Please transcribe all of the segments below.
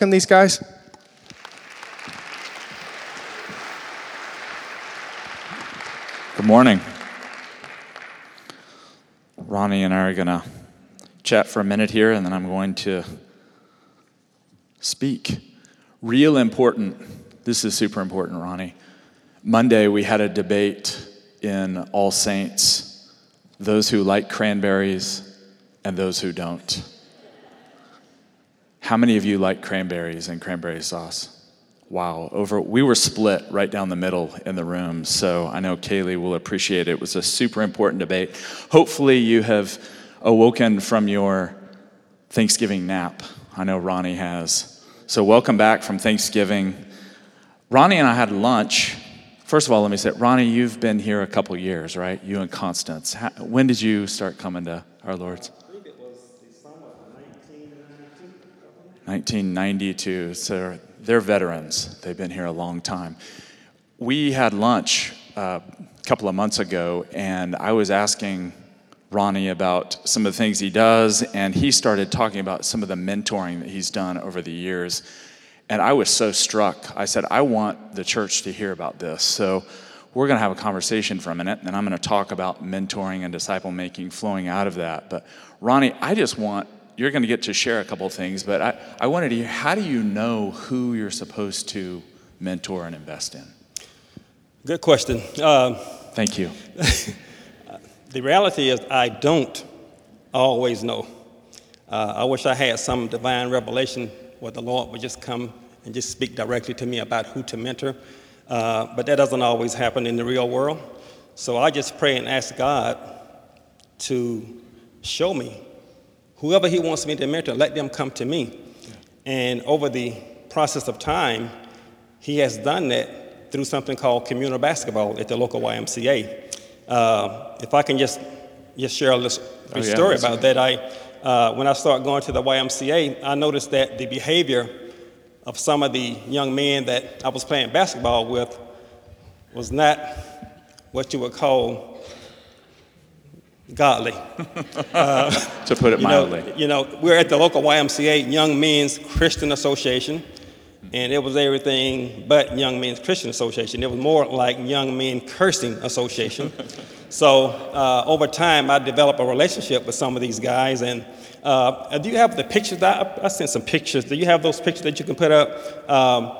welcome these guys? Good morning. Ronnie and I are going to chat for a minute here, and then I'm going to speak. Real important. This is super important, Ronnie. Monday, we had a debate in All Saints those who like cranberries and those who don't. How many of you like cranberries and cranberry sauce? Wow, over we were split right down the middle in the room. So I know Kaylee will appreciate it. It was a super important debate. Hopefully you have awoken from your Thanksgiving nap. I know Ronnie has. So welcome back from Thanksgiving. Ronnie and I had lunch. First of all, let me say, Ronnie, you've been here a couple years, right? You and Constance. How, when did you start coming to our Lord's? 1992. So they're veterans. They've been here a long time. We had lunch uh, a couple of months ago, and I was asking Ronnie about some of the things he does, and he started talking about some of the mentoring that he's done over the years. And I was so struck. I said, I want the church to hear about this. So we're going to have a conversation for a minute, and I'm going to talk about mentoring and disciple making flowing out of that. But Ronnie, I just want you're going to get to share a couple of things, but I, I wanted to hear how do you know who you're supposed to mentor and invest in? Good question. Uh, Thank you. the reality is, I don't always know. Uh, I wish I had some divine revelation where the Lord would just come and just speak directly to me about who to mentor. Uh, but that doesn't always happen in the real world. So I just pray and ask God to show me whoever he wants me to mentor, let them come to me. And over the process of time, he has done that through something called communal basketball at the local YMCA. Uh, if I can just, just share a little oh, yeah, story about that, I, uh, when I started going to the YMCA, I noticed that the behavior of some of the young men that I was playing basketball with was not what you would call godly. Uh, to put it you mildly. Know, you know, we're at the local YMCA, Young Men's Christian Association, and it was everything but Young Men's Christian Association. It was more like Young Men Cursing Association. so uh, over time, I developed a relationship with some of these guys. And uh, do you have the pictures? I, I sent some pictures. Do you have those pictures that you can put up? Um,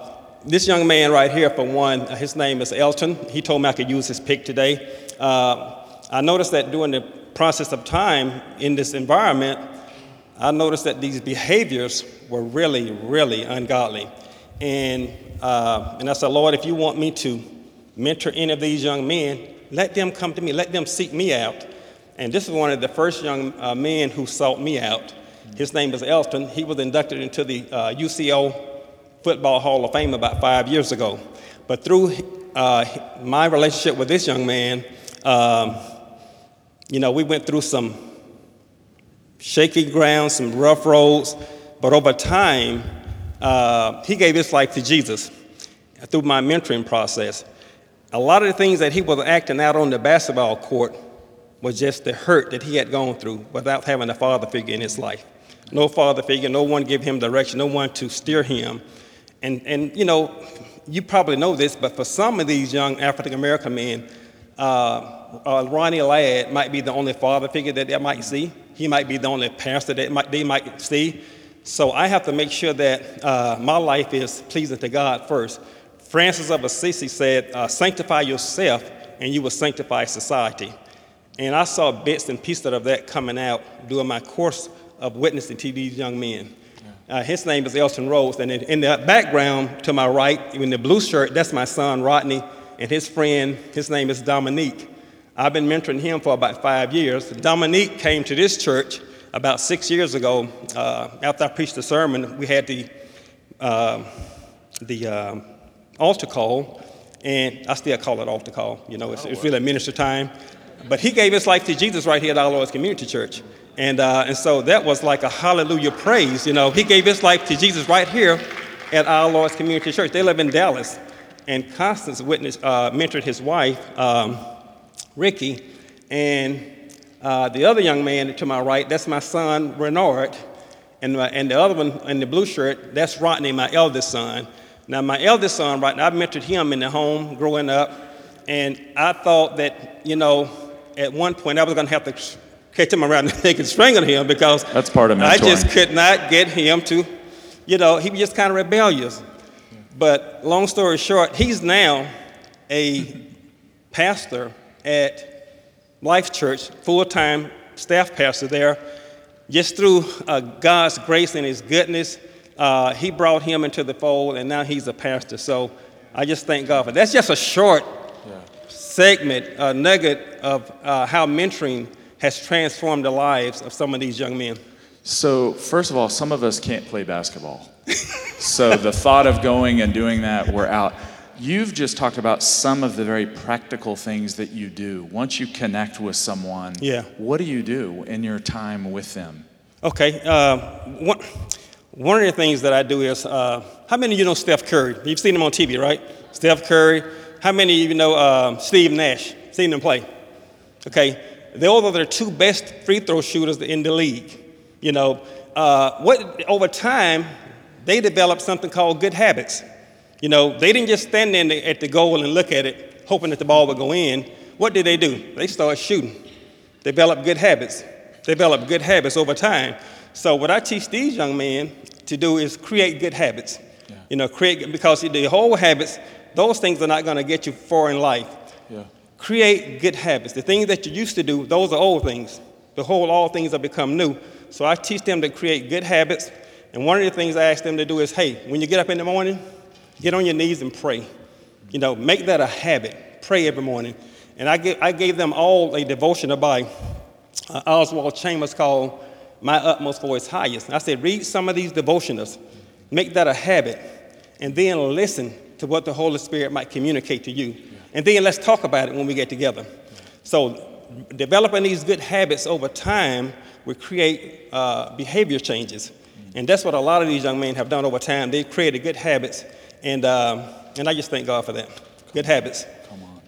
this young man right here, for one, his name is Elton. He told me I could use his pic today. Uh, I noticed that during the process of time in this environment, I noticed that these behaviors were really, really ungodly. And, uh, and I said, Lord, if you want me to mentor any of these young men, let them come to me, let them seek me out. And this is one of the first young uh, men who sought me out. His name is Elston. He was inducted into the uh, UCO Football Hall of Fame about five years ago. But through uh, my relationship with this young man, um, you know, we went through some shaky ground, some rough roads, but over time, uh, he gave his life to Jesus through my mentoring process. A lot of the things that he was acting out on the basketball court was just the hurt that he had gone through without having a father figure in his life. No father figure, no one give him direction, no one to steer him. And, and you know, you probably know this, but for some of these young African American men, uh, uh, Ronnie Ladd might be the only father figure that they might see. He might be the only pastor that might, they might see. So I have to make sure that uh, my life is pleasing to God first. Francis of Assisi said, uh, Sanctify yourself, and you will sanctify society. And I saw bits and pieces of that coming out during my course of witnessing to these young men. Uh, his name is Elton Rose, and in, in, the background to my right, in the blue shirt, that's my son Rodney, and his friend, his name is Dominique. I've been mentoring him for about five years. Dominique came to this church about six years ago. Uh, after I preached the sermon, we had the, uh, the uh, altar call, and I still call it altar call. You know, it's, it's really minister time. But he gave his life to Jesus right here at Our Lord's Community Church. And, uh, and so that was like a hallelujah praise. You know, he gave his life to Jesus right here at Our Lord's Community Church. They live in Dallas. And Constance witnessed, uh, mentored his wife. Um, Ricky, and uh, the other young man to my right, that's my son, Renard. And, my, and the other one in the blue shirt, that's Rodney, my eldest son. Now, my eldest son, right now, I mentored him in the home growing up. And I thought that, you know, at one point I was going to have to catch him around the neck and strangle him because That's part of mentoring. I just could not get him to, you know, he was just kind of rebellious. But long story short, he's now a pastor at Life Church, full time staff pastor there. Just through uh, God's grace and His goodness, uh, He brought him into the fold, and now he's a pastor. So I just thank God for that. That's just a short segment, a nugget of uh, how mentoring has transformed the lives of some of these young men. So, first of all, some of us can't play basketball. so, the thought of going and doing that, we're out. You've just talked about some of the very practical things that you do. Once you connect with someone, Yeah. what do you do in your time with them? Okay. Uh, one, one of the things that I do is uh, how many of you know Steph Curry? You've seen him on TV, right? Steph Curry. How many of you know uh, Steve Nash? Seen him play? Okay. Those are the two best free throw shooters in the league. You know, uh, what over time they developed something called good habits. You know, they didn't just stand there at the goal and look at it, hoping that the ball would go in. What did they do? They started shooting develop good habits. Develop good habits over time. So what I teach these young men to do is create good habits. You know, create because the whole habits, those things are not going to get you far in life. Yeah. Create good habits. The things that you used to do, those are old things. The whole all things have become new. So I teach them to create good habits. And one of the things I ask them to do is, hey, when you get up in the morning, get on your knees and pray. You know, make that a habit. Pray every morning. And I gave, I gave them all a devotional by uh, Oswald Chambers called My Utmost for His Highest. And I said, read some of these devotionals, make that a habit, and then listen to what the Holy Spirit might communicate to you. And then let's talk about it when we get together. So, developing these good habits over time will create uh, behavior changes. And that's what a lot of these young men have done over time. They've created good habits, and, um, and I just thank God for that. Good habits. Come on.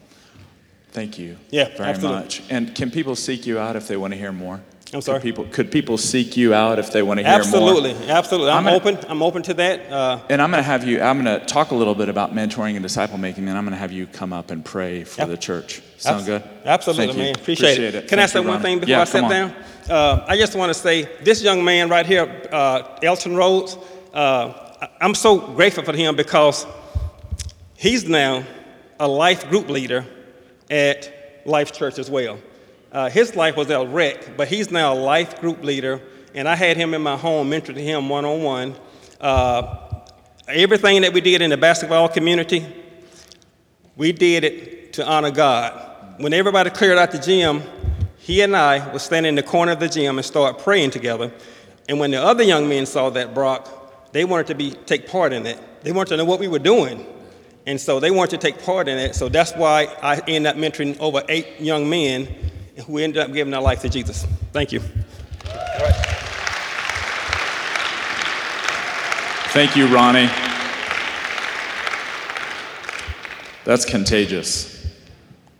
Thank you Yeah, very absolutely. much. And can people seek you out if they want to hear more? I'm sorry? Could people, could people seek you out if they want to hear more? Absolutely, absolutely. I'm, I'm open. I'm open to that. Uh, And I'm going to have you, I'm going to talk a little bit about mentoring and disciple making, and I'm going to have you come up and pray for Yep. the church. Sound Abs- good? Absolutely, Thank man. Appreciate, it. Can I say one thing before yeah, I sit down? Uh, I just want to say this young man right here, uh, Elton Rhodes, uh, I'm so grateful for him because he's now a life group leader at Life Church as well. Uh, his life was a wreck, but he's now a life group leader, and I had him in my home, mentored him one on one. Everything that we did in the basketball community, we did it to honor God. When everybody cleared out the gym, he and I would stand in the corner of the gym and start praying together. And when the other young men saw that, Brock, they wanted to be take part in it. They wanted to know what we were doing. And so they wanted to take part in it. So that's why I ended up mentoring over eight young men who ended up giving their life to Jesus. Thank you. Thank you, Ronnie. That's contagious,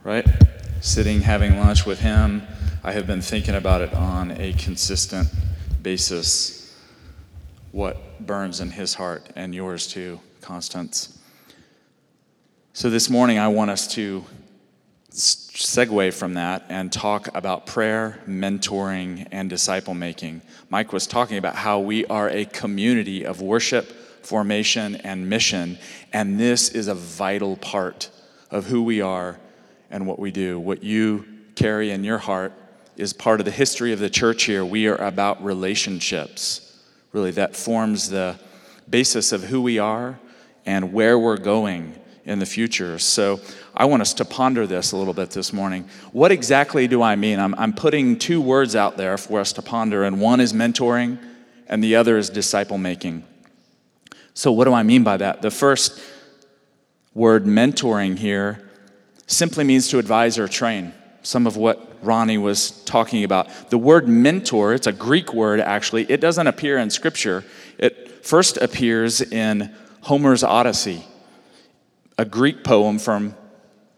right? Sitting, having lunch with him. I have been thinking about it on a consistent basis. What burns in his heart and yours too, Constance. So this morning, I want us to segue from that and talk about prayer, mentoring, and disciple making. Mike was talking about how we are a community of worship, formation, and mission, and this is a vital part of who we are and what we do. What you carry in your heart is part of the history of the church here. We are about relationships. Really, that forms the basis of who we are and where we're going in the future. So I want us to ponder this a little bit this morning. What exactly do I mean? I'm, I'm putting two words out there for us to ponder, and one is mentoring, and the other is disciple making. So, what do I mean by that? The first word, mentoring, here simply means to advise or train. Some of what Ronnie was talking about. The word mentor, it's a Greek word actually, it doesn't appear in Scripture. It first appears in Homer's Odyssey, a Greek poem from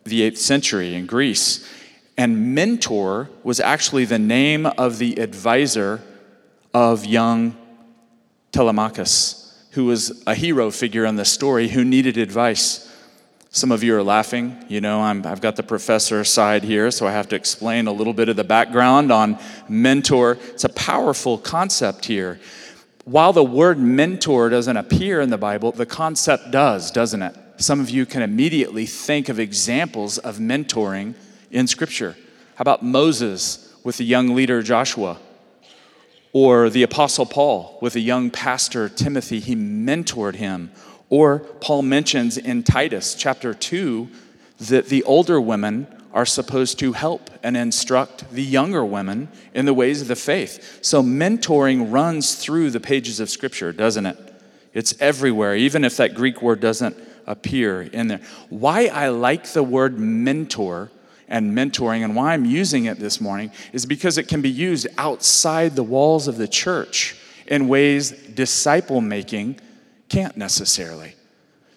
the 8th century in Greece. And mentor was actually the name of the advisor of young Telemachus, who was a hero figure in the story who needed advice. Some of you are laughing. You know, i have got the professor side here, so I have to explain a little bit of the background on mentor. It's a powerful concept here. While the word mentor doesn't appear in the Bible, the concept does, doesn't it? Some of you can immediately think of examples of mentoring in Scripture. How about Moses with the young leader Joshua? Or the Apostle Paul with a young pastor Timothy, he mentored him. Or Paul mentions in Titus chapter 2 that the older women are supposed to help and instruct the younger women in the ways of the faith. So mentoring runs through the pages of Scripture, doesn't it? It's everywhere, even if that Greek word doesn't appear in there. Why I like the word mentor and mentoring and why I'm using it this morning is because it can be used outside the walls of the church in ways disciple making can't necessarily.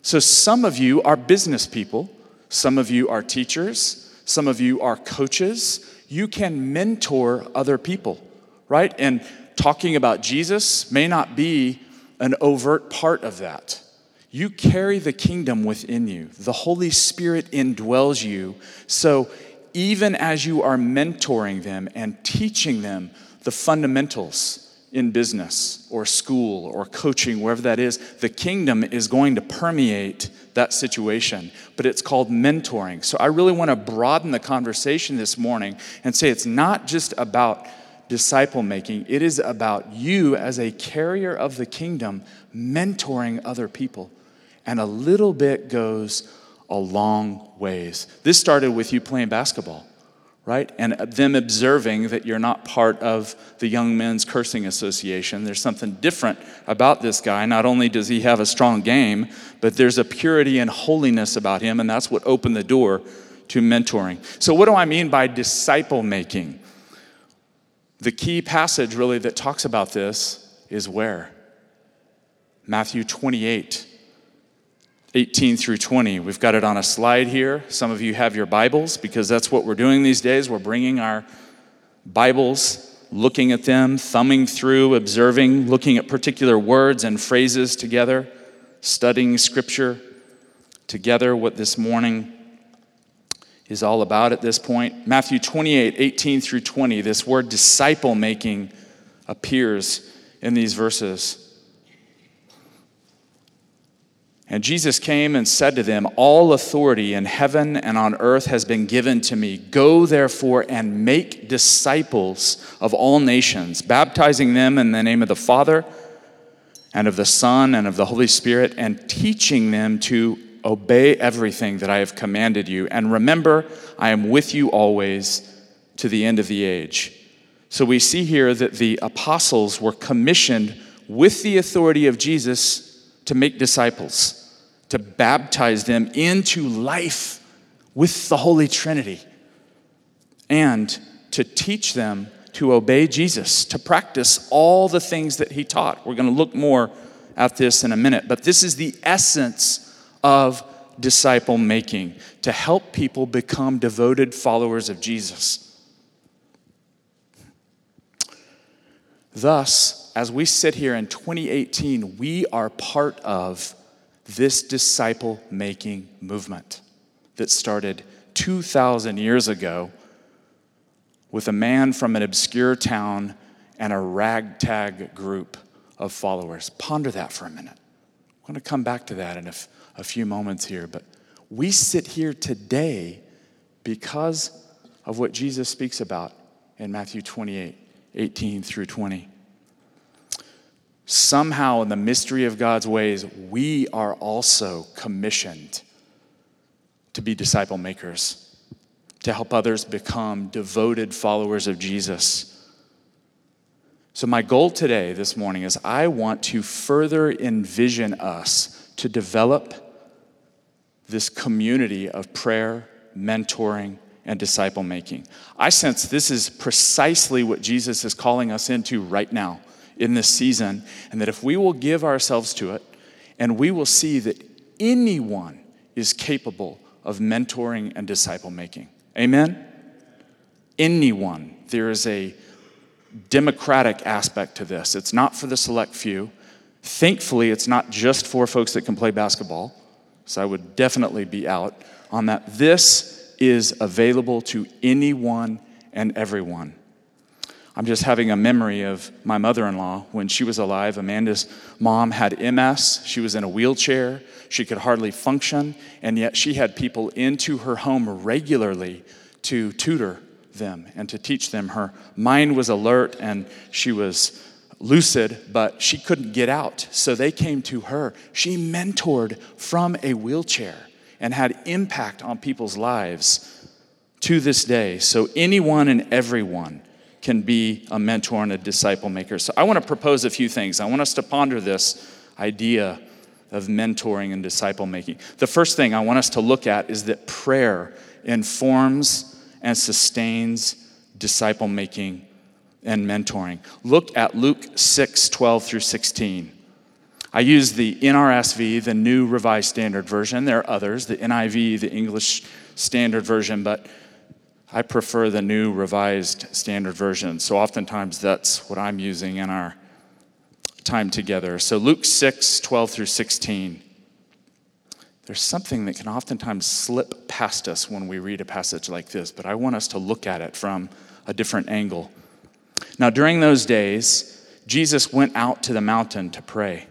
So, some of you are business people, some of you are teachers, some of you are coaches. You can mentor other people, right? And talking about Jesus may not be an overt part of that. You carry the kingdom within you. The Holy Spirit indwells you. So even as you are mentoring them and teaching them the fundamentals in business or school or coaching, wherever that is, the kingdom is going to permeate that situation. But it's called mentoring. So I really want to broaden the conversation this morning and say it's not just about disciple making, it is about you as a carrier of the kingdom mentoring other people and a little bit goes a long ways. This started with you playing basketball, right? And them observing that you're not part of the Young Men's Cursing Association. There's something different about this guy. Not only does he have a strong game, but there's a purity and holiness about him, and that's what opened the door to mentoring. So, what do I mean by disciple making? The key passage, really, that talks about this is where? Matthew 28 18 through 20. We've got it on a slide here. Some of you have your Bibles because that's what we're doing these days. We're bringing our Bibles, looking at them, thumbing through, observing, looking at particular words and phrases together, studying Scripture together, what this morning is all about at this point. Matthew 28 18 through 20, this word disciple making appears in these verses. And Jesus came and said to them, All authority in heaven and on earth has been given to me. Go therefore and make disciples of all nations, baptizing them in the name of the Father and of the Son and of the Holy Spirit, and teaching them to obey everything that I have commanded you. And remember, I am with you always to the end of the age. So we see here that the apostles were commissioned with the authority of Jesus to make disciples, to baptize them into life with the Holy Trinity, and to teach them to obey Jesus, to practice all the things that he taught. We're going to look more at this in a minute, but this is the essence of disciple making to help people become devoted followers of Jesus. Thus, as we sit here in 2018, we are part of this disciple making movement that started 2,000 years ago with a man from an obscure town and a ragtag group of followers. Ponder that for a minute. I'm going to come back to that in a, f- a few moments here, but we sit here today because of what Jesus speaks about in Matthew 28 18 through 20 somehow in the mystery of God's ways, we are also commissioned to be disciple makers, to help others become devoted followers of Jesus. So, my goal today, this morning, is I want to further envision us to develop this community of prayer, mentoring, and disciple making. I sense this is precisely what Jesus is calling us into right now in this season, and that if we will give ourselves to it, and we will see that anyone is capable of mentoring and disciple making. Amen? Anyone. There is a democratic aspect to this. It's not for the select few. Thankfully, it's not just for folks that can play basketball, so I would definitely be out on that. This is available to anyone and everyone. I'm just having a memory of my mother in law when she was alive. Amanda's mom had MS. She was in a wheelchair. She could hardly function, and yet she had people into her home regularly to tutor them and to teach them. Her mind was alert and she was lucid, but she couldn't get out. So they came to her. She mentored from a wheelchair and had impact on people's lives to this day. So anyone and everyone can be a mentor and a disciple maker. So I want to propose a few things. I want us to ponder this idea of mentoring and disciple making. The first thing I want us to look at is that prayer informs and sustains disciple making and mentoring. Look at Luke 6 12 through 16. I use the NRSV, the New Revised Standard Version. There are others, the NIV, the English Standard Version, but I prefer the New Revised Standard Version. So oftentimes that's what I'm using in our time together. So Luke 6 12 through 16. There's something that can oftentimes slip past us when we read a passage like this, but I want us to look at it from a different angle. Now, during those days, Jesus went out to the mountain to pray,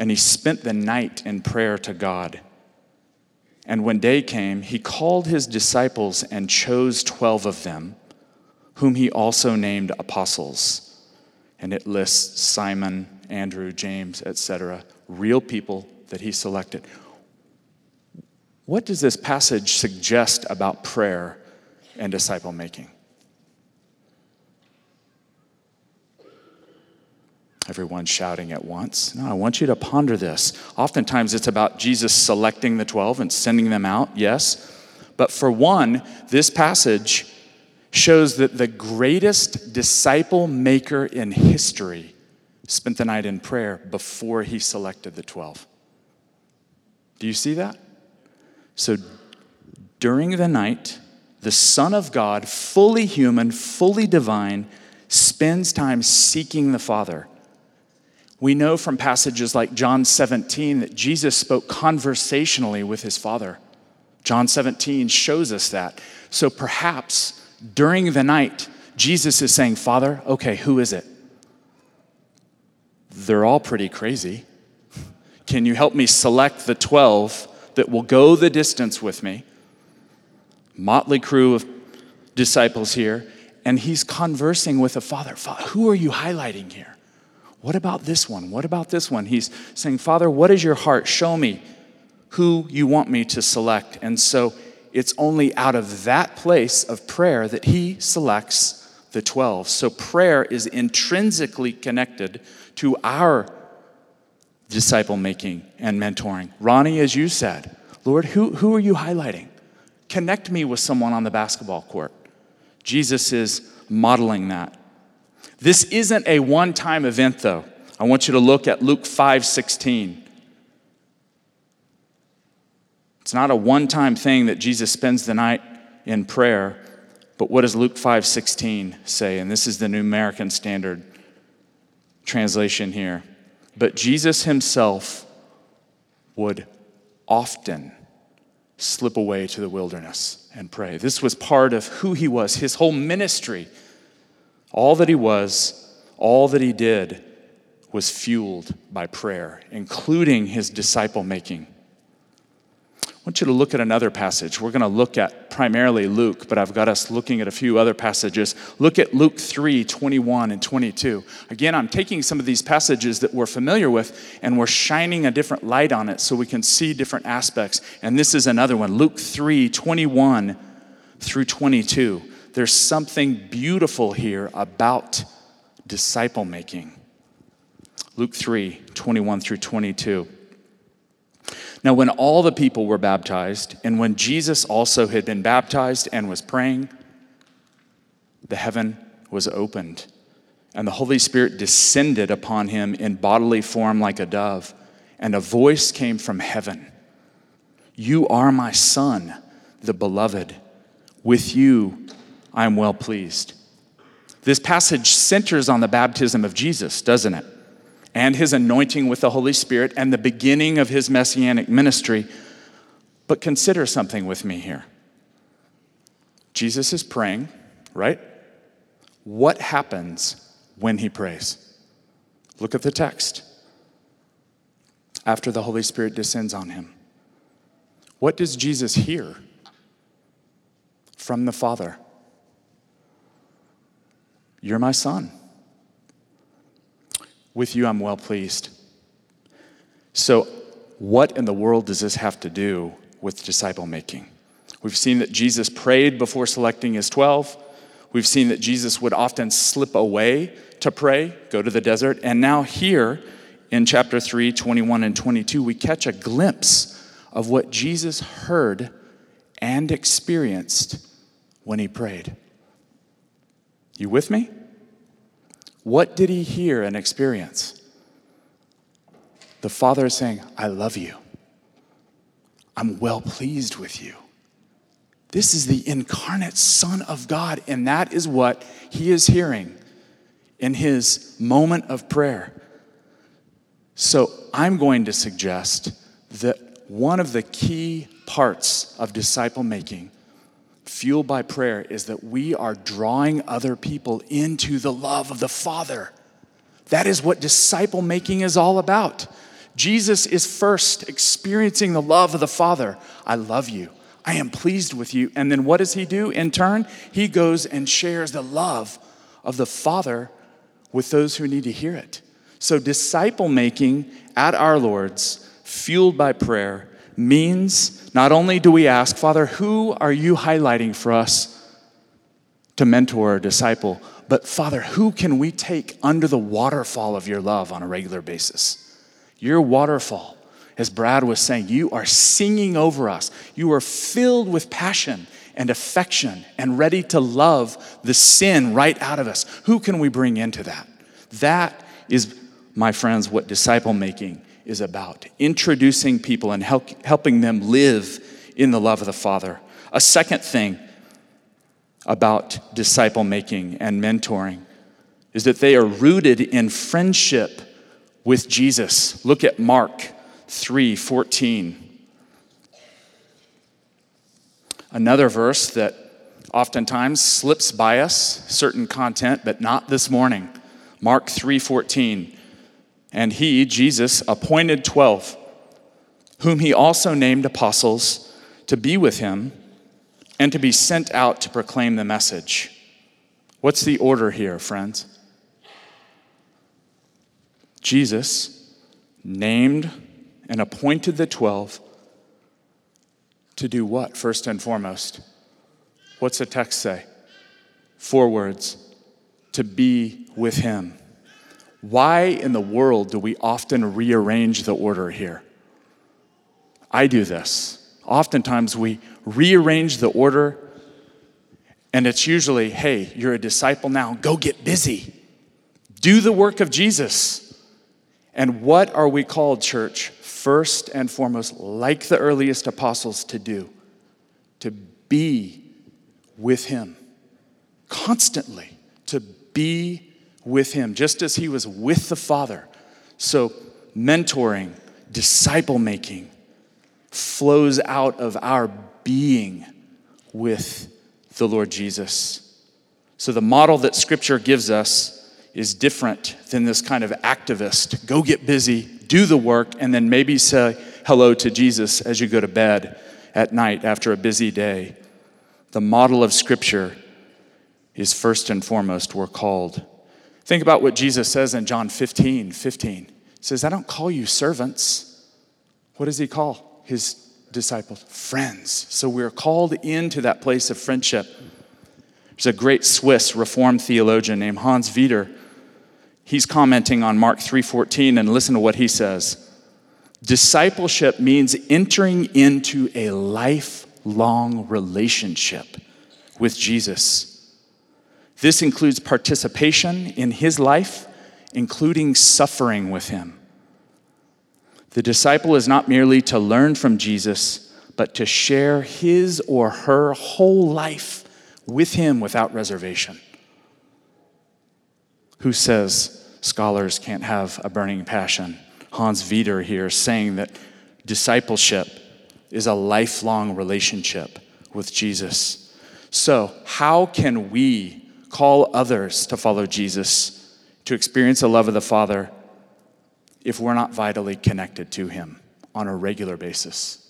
and he spent the night in prayer to God. And when day came, he called his disciples and chose 12 of them, whom he also named apostles. And it lists Simon, Andrew, James, etc., real people that he selected. What does this passage suggest about prayer and disciple making? Everyone shouting at once. No, I want you to ponder this. Oftentimes it's about Jesus selecting the 12 and sending them out, yes. But for one, this passage shows that the greatest disciple maker in history spent the night in prayer before he selected the 12. Do you see that? So during the night, the Son of God, fully human, fully divine, spends time seeking the Father. We know from passages like John 17 that Jesus spoke conversationally with his Father. John 17 shows us that. So perhaps during the night, Jesus is saying, Father, okay, who is it? They're all pretty crazy. Can you help me select the 12 that will go the distance with me. Motley crew of disciples here, and he's conversing with the Father. Who are you highlighting here? What about this one? What about this one? He's saying, Father, what is your heart? Show me who you want me to select. And so it's only out of that place of prayer that he selects the 12. So prayer is intrinsically connected to our disciple making and mentoring. Ronnie, as you said, Lord, who, who are you highlighting? Connect me with someone on the basketball court. Jesus is modeling that. This isn't a one time event, though. I want you to look at Luke 5 16. It's not a one time thing that Jesus spends the night in prayer, but what does Luke 5 16 say? And this is the New American Standard translation here. But Jesus himself would often slip away to the wilderness and pray. This was part of who he was, his whole ministry. All that he was, all that he did was fueled by prayer, including his disciple making. I want you to look at another passage. We're going to look at primarily Luke, but I've got us looking at a few other passages. Look at Luke 3 21 and 22. Again, I'm taking some of these passages that we're familiar with and we're shining a different light on it so we can see different aspects. And this is another one Luke 3 21 through 22. There's something beautiful here about disciple making. Luke 3 21 through 22. Now, when all the people were baptized, and when Jesus also had been baptized and was praying, the heaven was opened, and the Holy Spirit descended upon him in bodily form like a dove, and a voice came from heaven You are my Son, the beloved. With you I am well pleased. This passage centers on the baptism of Jesus, doesn't it? and his anointing with the Holy Spirit and the beginning of his messianic ministry. But consider something with me here. Jesus is praying, right? What happens when he prays? Look at the text. After the Holy Spirit descends on him, what does Jesus hear from the Father? You're my son. With you, I'm well pleased. So, what in the world does this have to do with disciple making? We've seen that Jesus prayed before selecting his 12. We've seen that Jesus would often slip away to pray, go to the desert. And now, here in chapter 3, 21 and 22, we catch a glimpse of what Jesus heard and experienced when he prayed. You with me? What did he hear and experience? The Father is saying, I love you. I'm well pleased with you. This is the incarnate Son of God, and that is what he is hearing in his moment of prayer. So I'm going to suggest that one of the key parts of disciple making, fueled by prayer, is that we are drawing other people into the love of the Father. That is what disciple making is all about. Jesus is first experiencing the love of the Father. I love you. I am pleased with you. And then what does he do in turn? He goes and shares the love of the Father with those who need to hear it. So, disciple making at our Lord's, fueled by prayer, means not only do we ask, Father, who are you highlighting for us to mentor or disciple, but Father, who can we take under the waterfall of your love on a regular basis? Your waterfall as Brad was saying, you are singing over us. You are filled with passion and affection and ready to love the sin right out of us. Who can we bring into that? That is, my friends, what disciple making is about introducing people and help, helping them live in the love of the Father. A second thing about disciple making and mentoring is that they are rooted in friendship with Jesus. Look at Mark 3:14. Another verse that oftentimes slips by us, certain content, but not this morning. Mark 3:14. And he, Jesus, appointed 12, whom he also named apostles to be with him and to be sent out to proclaim the message. What's the order here, friends? Jesus named and appointed the 12 to do what, first and foremost? What's the text say? Four words to be with him. Why in the world do we often rearrange the order here? I do this. Oftentimes we rearrange the order, and it's usually, hey, you're a disciple now, go get busy. Do the work of Jesus. And what are we called, church? First and foremost, like the earliest apostles, to do to be with Him constantly, to be with Him, just as He was with the Father. So, mentoring, disciple making flows out of our being with the Lord Jesus. So, the model that Scripture gives us is different than this kind of activist. Go get busy, do the work, and then maybe say hello to Jesus as you go to bed at night after a busy day. The model of Scripture is first and foremost, we're called. Think about what Jesus says in John 15 15. He says, I don't call you servants. What does he call his disciples? Friends. So we're called into that place of friendship. There's a great Swiss Reformed theologian named Hans Weder he's commenting on Mark 3:14 and listen to what he says. Discipleship means entering into a lifelong relationship with Jesus. This includes participation in his life, including suffering with him. The disciple is not merely to learn from Jesus, but to share his or her whole life with him without reservation. Who says, scholars can't have a burning passion. Hans Weder here saying that discipleship is a lifelong relationship with Jesus. So, how can we call others to follow Jesus, to experience the love of the Father, if we're not vitally connected to Him on a regular basis?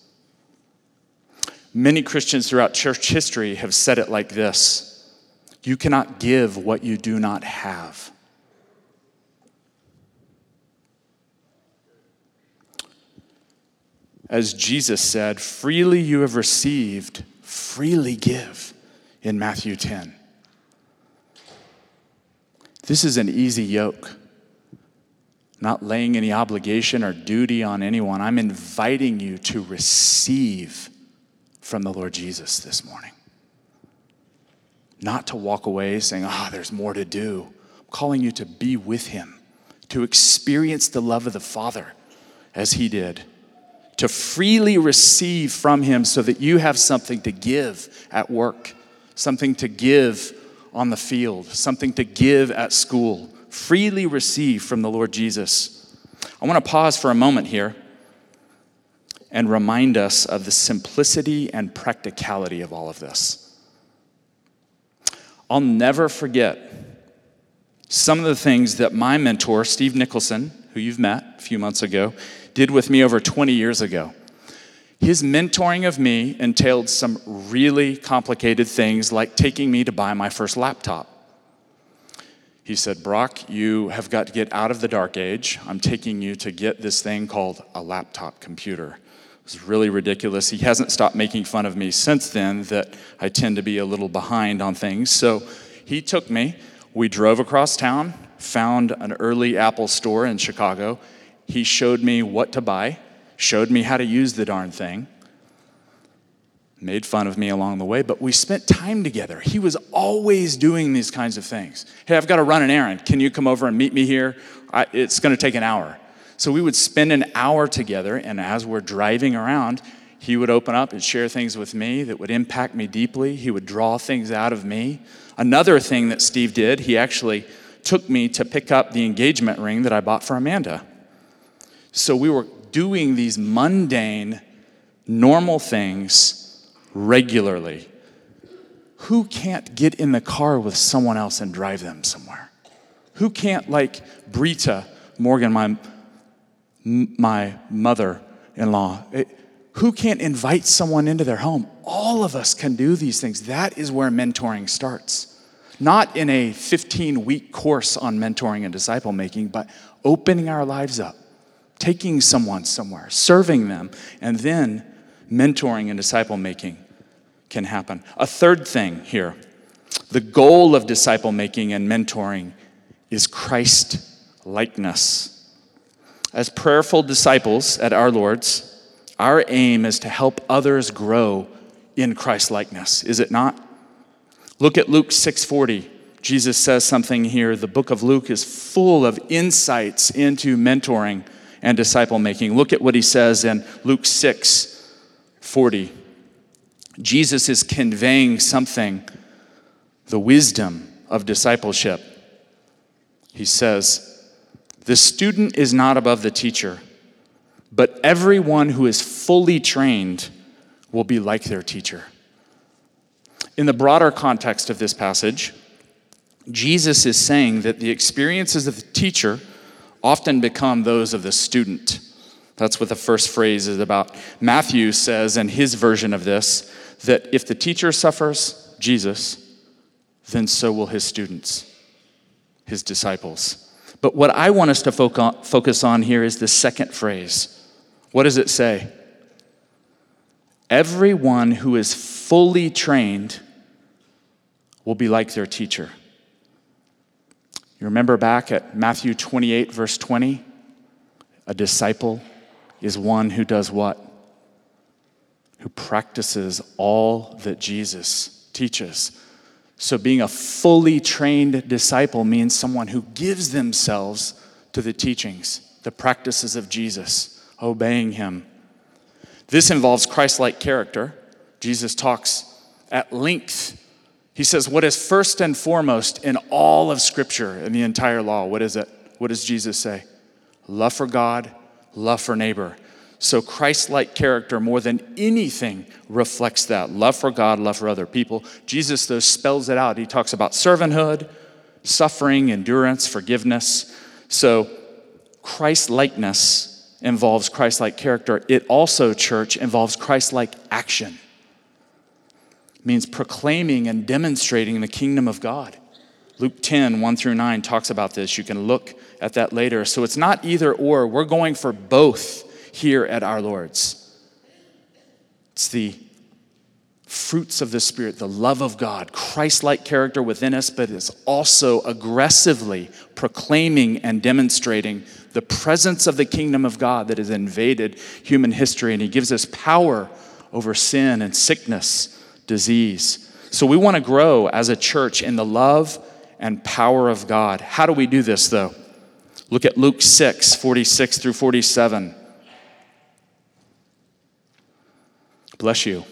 Many Christians throughout church history have said it like this You cannot give what you do not have. As Jesus said, freely you have received, freely give in Matthew 10. This is an easy yoke, not laying any obligation or duty on anyone. I'm inviting you to receive from the Lord Jesus this morning. Not to walk away saying, ah, oh, there's more to do. I'm calling you to be with Him, to experience the love of the Father as He did to freely receive from Him so that you have something to give at work, something to give on the field, something to give at school. Freely receive from the Lord Jesus. I want to pause for a moment here and remind us of the simplicity and practicality of all of this. I'll never forget some of the things that my mentor, Steve Nicholson, who you've met a few months ago, did with me over 20 years ago. His mentoring of me entailed some really complicated things like taking me to buy my first laptop. He said, Brock, you have got to get out of the dark age. I'm taking you to get this thing called a laptop computer. It was really ridiculous. He hasn't stopped making fun of me since then that I tend to be a little behind on things. So he took me. We drove across town, found an early Apple store in Chicago, he showed me what to buy, showed me how to use the darn thing, made fun of me along the way, but we spent time together. He was always doing these kinds of things. Hey, I've got to run an errand. Can you come over and meet me here? I, it's going to take an hour. So we would spend an hour together, and as we're driving around, he would open up and share things with me that would impact me deeply. He would draw things out of me. Another thing that Steve did, he actually took me to pick up the engagement ring that I bought for Amanda. So we were doing these mundane, normal things regularly. Who can't get in the car with someone else and drive them somewhere? Who can't, like Brita Morgan, my, my mother in law, eh, who can't invite someone into their home? All of us can do these things. That is where mentoring starts. Not in a 15 week course on mentoring and disciple making, but opening our lives up taking someone somewhere, serving them, and then mentoring and disciple making can happen. A third thing here the goal of disciple making and mentoring is Christ likeness. As prayerful disciples at our Lord's, our aim is to help others grow in Christ likeness, is it not? Look at Luke 6:40. Jesus says something here. The book of Luke is full of insights into mentoring and disciple making. Look at what he says in Luke 6 40. Jesus is conveying something, the wisdom of discipleship. He says, The student is not above the teacher, but everyone who is fully trained will be like their teacher. In the broader context of this passage, Jesus is saying that the experiences of the teacher often become those of the student. That's what the first phrase is about. Matthew says in his version of this that if the teacher suffers, Jesus, then so will his students, his disciples. But what I want us to focus on here is the second phrase. What does it say? Everyone who is fully trained will be like their teacher. You remember back at Matthew 28, verse 20? A disciple is one who does what? Who practices all that Jesus teaches. So, being a fully trained disciple means someone who gives themselves to the teachings, the practices of Jesus, obeying Him. This involves Christ like character. Jesus talks at length he says, What is first and foremost in all of Scripture, in the entire law, what is it? what does Jesus say? Love for God, love for neighbor. So Christ like character, more than anything, reflects that love for God, love for other people. Jesus, though, spells it out. He talks about servanthood, suffering, endurance, forgiveness. So Christ likeness involves Christ like character. It also, church, involves Christ like action. Means proclaiming and demonstrating the kingdom of God. Luke 10, 1 through 9 talks about this. You can look at that later. So it's not either or. We're going for both here at our Lord's. It's the fruits of the Spirit, the love of God, Christ like character within us, but it's also aggressively proclaiming and demonstrating the presence of the kingdom of God that has invaded human history. And He gives us power over sin and sickness, disease. So we want to grow as a church in the love and power of God. How do we do this, though? Look at Luke 6, 46 through 47. Bless you.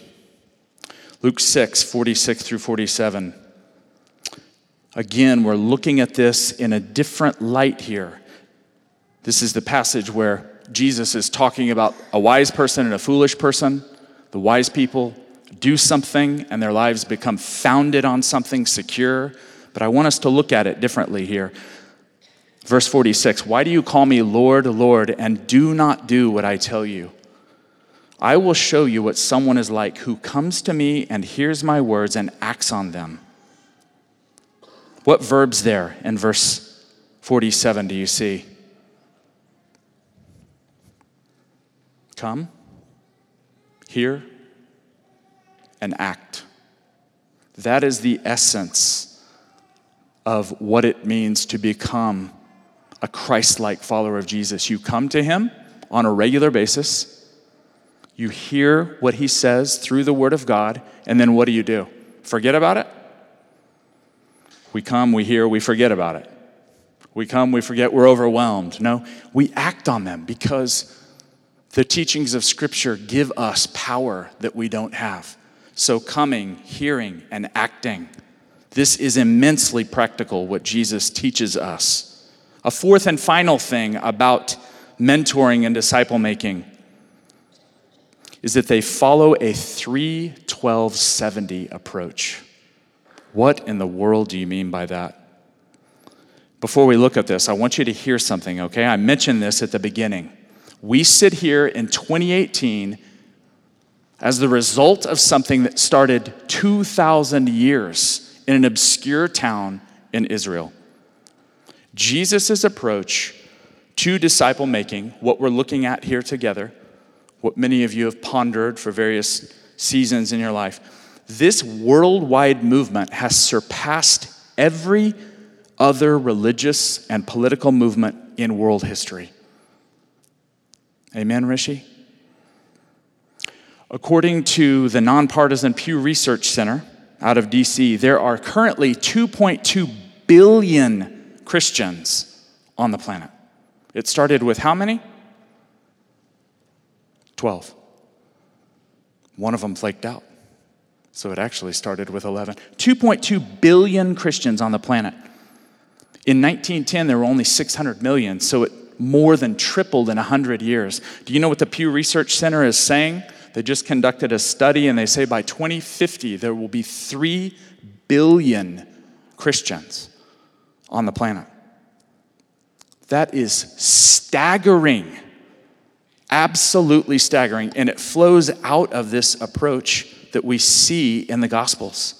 Luke 6, 46 through 47. Again, we're looking at this in a different light here. This is the passage where Jesus is talking about a wise person and a foolish person. The wise people do something and their lives become founded on something secure. But I want us to look at it differently here. Verse 46 Why do you call me Lord, Lord, and do not do what I tell you? I will show you what someone is like who comes to me and hears my words and acts on them. What verbs there in verse 47 do you see? Come, hear, and act. That is the essence of what it means to become a Christ like follower of Jesus. You come to him on a regular basis you hear what he says through the word of God, and then what do you do? Forget about it? We come, we hear, we forget about it. We come, we forget, we're overwhelmed. No, we act on them because the teachings of Scripture give us power that we don't have. So, coming, hearing, and acting. This is immensely practical, what Jesus teaches us. A fourth and final thing about mentoring and disciple making is that they follow a 3 12 70 approach. What in the world do you mean by that? Before we look at this, I want you to hear something, okay? I mentioned this at the beginning. We sit here in 2018 as the result of something that started 2,000 years in an obscure town in Israel. Jesus' approach to disciple making, what we're looking at here together, what many of you have pondered for various seasons in your life. This worldwide movement has surpassed every other religious and political movement in world history. Amen, Rishi? According to the Nonpartisan Pew Research Center out of DC, there are currently 2.2 billion Christians on the planet. It started with how many? 12. One of them flaked out. So it actually started with 11. 2.2 billion Christians on the planet. In 1910, there were only 600 million, so it more than tripled in 100 years. Do you know what the Pew Research Center is saying? They just conducted a study and they say by 2050, there will be 3 billion Christians on the planet. That is staggering absolutely staggering. And it flows out of this approach that we see in the Gospels.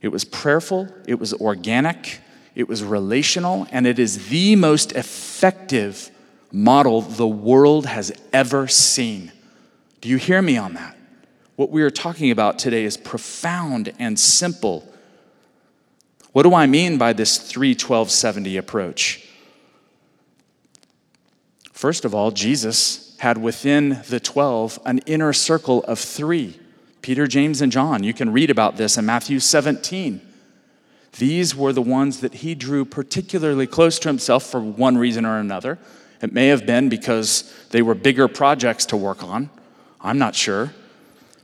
It was prayerful, it was organic, it was relational, and it is the most effective model the world has ever seen. Do you hear me on that? What we are talking about today is profound and simple. What do I mean by this 31270 approach? First of all, Jesus had within the 12 an inner circle of three Peter, James, and John. You can read about this in Matthew 17. These were the ones that he drew particularly close to himself for one reason or another. It may have been because they were bigger projects to work on. I'm not sure.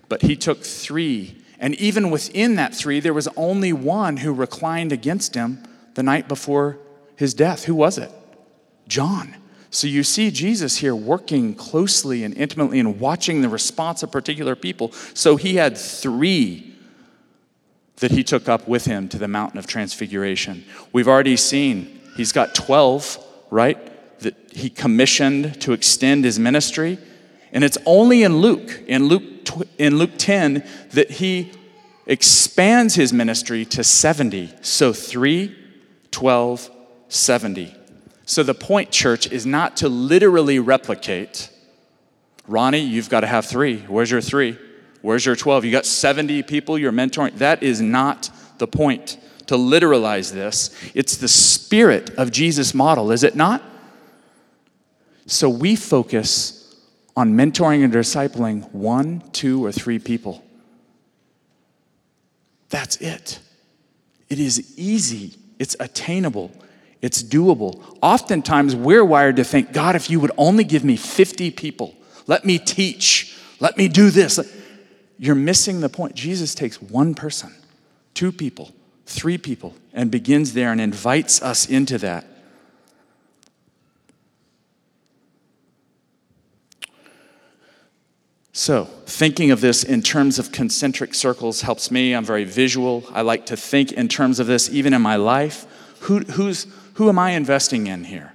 But he took three. And even within that three, there was only one who reclined against him the night before his death. Who was it? John. So you see Jesus here working closely and intimately and watching the response of particular people. So he had three that he took up with him to the mountain of transfiguration. We've already seen he's got 12, right? That he commissioned to extend his ministry. And it's only in Luke, in Luke, in Luke 10, that he expands his ministry to 70. So 3, 12, 70. So the point, church, is not to literally replicate. Ronnie, you've got to have three. Where's your three? Where's your 12? You got 70 people you're mentoring. That is not the point to literalize this. It's the spirit of Jesus' model, is it not? So we focus on mentoring and discipling one, two, or three people. That's it. It is easy, it's attainable, it's doable. Oftentimes, we're wired to think, God, if you would only give me 50 people, let me teach, let me do this. You're missing the point. Jesus takes one person, two people, three people, and begins there and invites us into that. So, thinking of this in terms of concentric circles helps me. I'm very visual. I like to think in terms of this even in my life. Who, who's, who am I investing in here?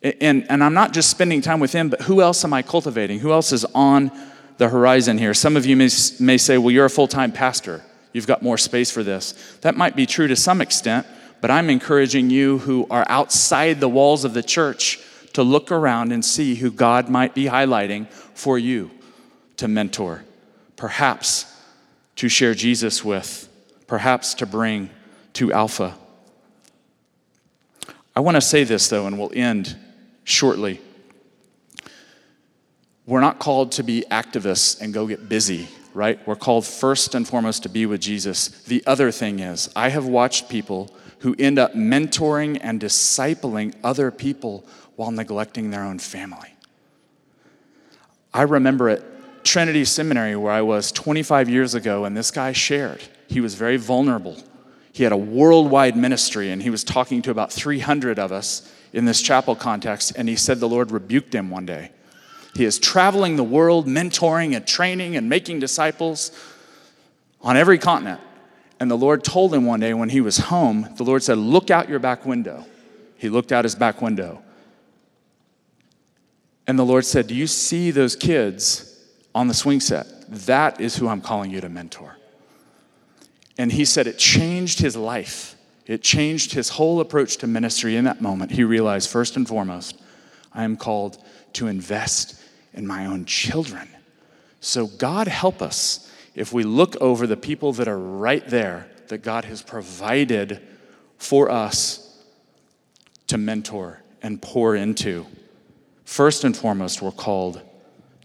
And, and I'm not just spending time with him, but who else am I cultivating? Who else is on the horizon here? Some of you may, may say, well, you're a full time pastor. You've got more space for this. That might be true to some extent, but I'm encouraging you who are outside the walls of the church to look around and see who God might be highlighting for you to mentor, perhaps to share Jesus with, perhaps to bring to Alpha. I want to say this, though, and we'll end shortly. We're not called to be activists and go get busy, right? We're called first and foremost to be with Jesus. The other thing is, I have watched people who end up mentoring and discipling other people while neglecting their own family. I remember at Trinity Seminary where I was 25 years ago, and this guy shared. He was very vulnerable he had a worldwide ministry, and he was talking to about 300 of us in this chapel context, and he said the Lord rebuked him one day. He is traveling the world, mentoring and training and making disciples on every continent. And the Lord told him one day when he was home, the Lord said, Look out your back window. He looked out his back window. And the Lord said, Do you see those kids on the swing set? That is who I'm calling you to mentor. And he said it changed his life. It changed his whole approach to ministry in that moment. He realized, first and foremost, I am called to invest in my own children. So, God help us if we look over the people that are right there that God has provided for us to mentor and pour into. First and foremost, we're called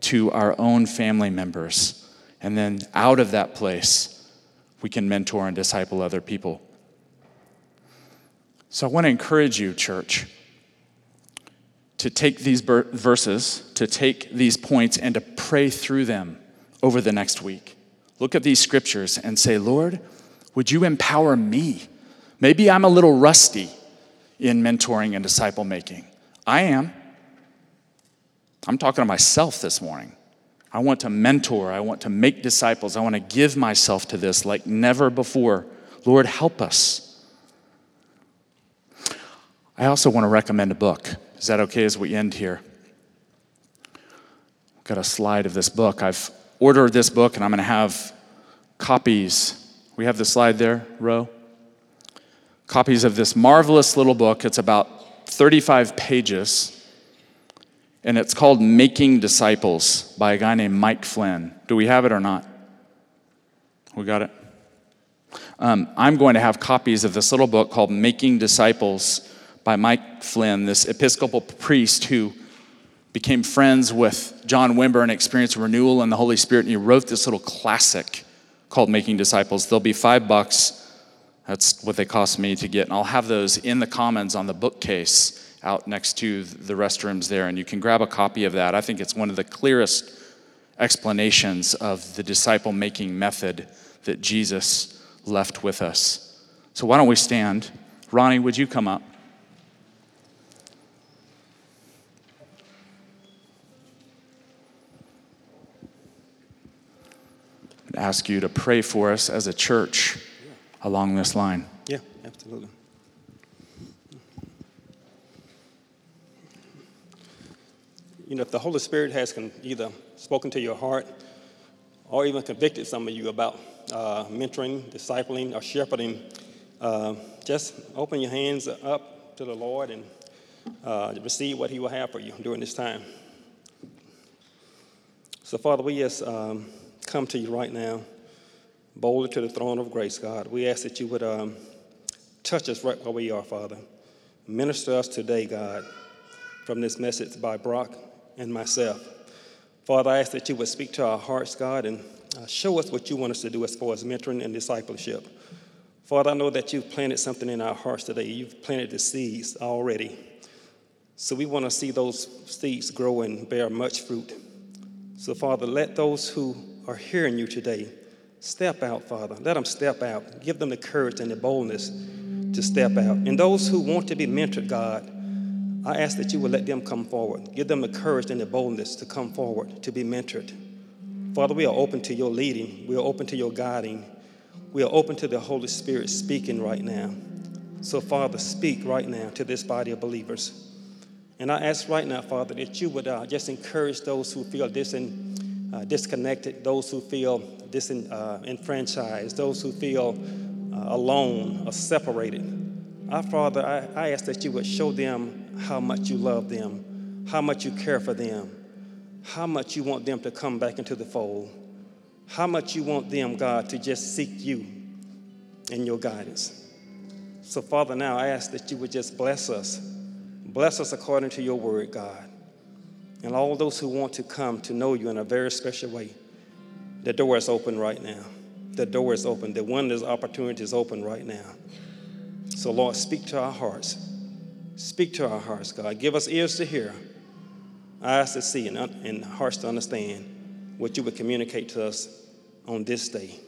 to our own family members. And then out of that place, we can mentor and disciple other people. So I want to encourage you, church, to take these verses, to take these points, and to pray through them over the next week. Look at these scriptures and say, Lord, would you empower me? Maybe I'm a little rusty in mentoring and disciple making. I am. I'm talking to myself this morning. I want to mentor. I want to make disciples. I want to give myself to this like never before. Lord, help us. I also want to recommend a book. Is that okay as we end here? I've got a slide of this book. I've ordered this book and I'm going to have copies. We have the slide there, Ro. Copies of this marvelous little book. It's about 35 pages and it's called Making Disciples by a guy named Mike Flynn. Do we have it or not? We got it? Um, I'm going to have copies of this little book called Making Disciples by Mike Flynn, this Episcopal priest who became friends with John Wimber and experienced renewal in the Holy Spirit, and he wrote this little classic called Making Disciples. They'll be five bucks. That's what they cost me to get, and I'll have those in the Commons on the bookcase out next to the restrooms there, and you can grab a copy of that. I think it's one of the clearest explanations of the disciple making method that Jesus left with us. So, why don't we stand? Ronnie, would you come up? ask you to pray for us as a church yeah. along this line. Yeah, absolutely. You know, if the Holy Spirit has con- either spoken to your heart or even convicted some of you about uh, mentoring, discipling, or shepherding, uh, just open your hands up to the Lord and uh, receive what He will have for you during this time. So, Father, we just um, come to you right now, boldly to the throne of grace, God. We ask that you would um, touch us right where we are, Father. Minister us today, God, from this message by Brock and myself. Father, I ask that you would speak to our hearts, God, and uh, show us what you want us to do as far as mentoring and discipleship. Father, I know that you've planted something in our hearts today. You've planted the seeds already. So we want to see those seeds grow and bear much fruit. So, Father, let those who are hearing you today step out, Father. Let them step out. Give them the courage and the boldness to step out. And those who want to be mentored, God, I ask that you would let them come forward. Give them the courage and the boldness to come forward to be mentored. Father, we are open to your leading, we are open to your guiding, we are open to the Holy Spirit speaking right now. So, Father, speak right now to this body of believers. And I ask right now, Father, that you would uh, just encourage those who feel disin, uh, disconnected, those who feel disenfranchised, uh, those who feel uh, alone or separated. Our Father, I, I ask that you would show them how much you love them, how much you care for them, how much you want them to come back into the fold, how much you want them, God, to just seek you and your guidance. So, Father, now I ask that you would just bless us. Bless us according to your word, God. And all those who want to come to know you in a very special way, the door is open right now. The door is open. The windows opportunity is open right now. So, Lord, speak to our hearts. Speak to our hearts, God. Give us ears to hear, eyes to see, and, and hearts to understand what you would communicate to us on this day.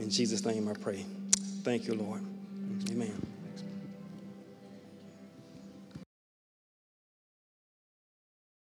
In Jesus' name I pray. Thank you, Lord. Amen.